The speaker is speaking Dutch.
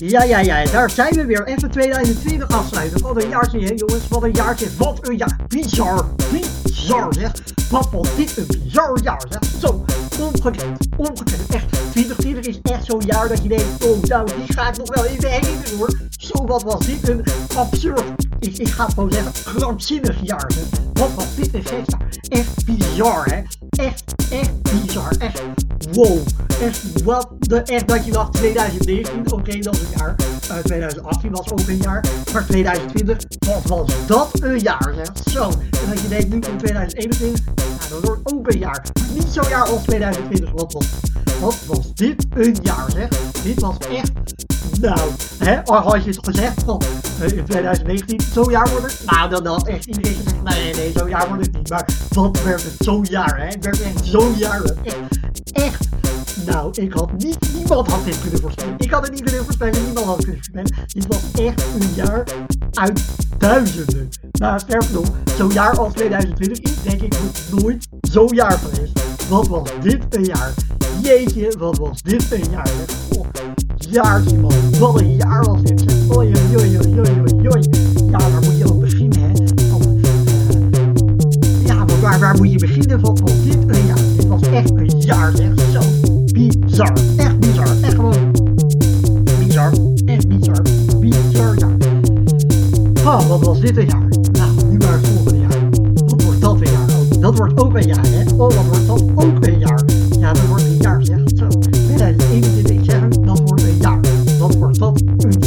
Ja, ja, ja, daar zijn we weer. Even 2020 afsluiten. Wat een jaartje, hè, jongens. Wat een jaartje. Wat een jaar. Bizar. Bizar, zeg. Wat was dit een bizar jaar, zeg. Zo, ongekend. Ongekend. Echt, 2020 is echt zo'n jaar dat je denkt, oh, nou, die ga ik nog wel even herinneren, hoor. Zo, wat was dit een absurd. Ik, ik ga gewoon zeggen, krankzinnig jaar, zeg. Wat was dit een gek. Echt bizar, hè. Bizar. Echt, wow. Echt, wat de, echt dat je dacht 2019, oké, dat is een jaar. Uh, 2018 was ook een jaar. Maar 2020, wat was dat een jaar, zeg. Zo. En dat je denkt nu in 2021, nou, dat wordt ook een jaar. Niet zo'n jaar als 2020, wat was, wat was dit een jaar, zeg. Dit was echt, nou, hè, had je het gezegd van in 2019, zo'n jaar wordt het. Nou, dan had echt iedereen gezegd, nee, nee, zo'n jaar wordt het niet. Maar wat werd het zo'n jaar, hè. Het werd echt zo'n jaar. Echt, echt nou, ik had niet, niemand had dit kunnen voorspellen. Ik had het niet kunnen voorspellen, niemand had het kunnen voorspellen. Dit was echt een jaar uit duizenden. Nou, sterker nog, zo'n jaar als 2020 is denk ik nooit zo'n jaar geweest. Wat was dit een jaar? Jeetje, wat was dit een jaar? Oh, jaartje man, wat een jaar was dit. hoe je beginnen van oh, dit eh, een jaar. Dit was echt een jaar, zeg. Zo bizar. Echt bizar. Echt gewoon bizar. Echt bizar. Bizar jaar. Oh, wat was dit een jaar. Nou, nu maar het volgende jaar. Wat wordt dat een jaar? Oh, dat wordt ook een jaar, hè. Oh, wat wordt dat ook een jaar. Ja, dat wordt een jaar, zeg. Zo. 2021, ik dat wordt een jaar. Dat wordt dat een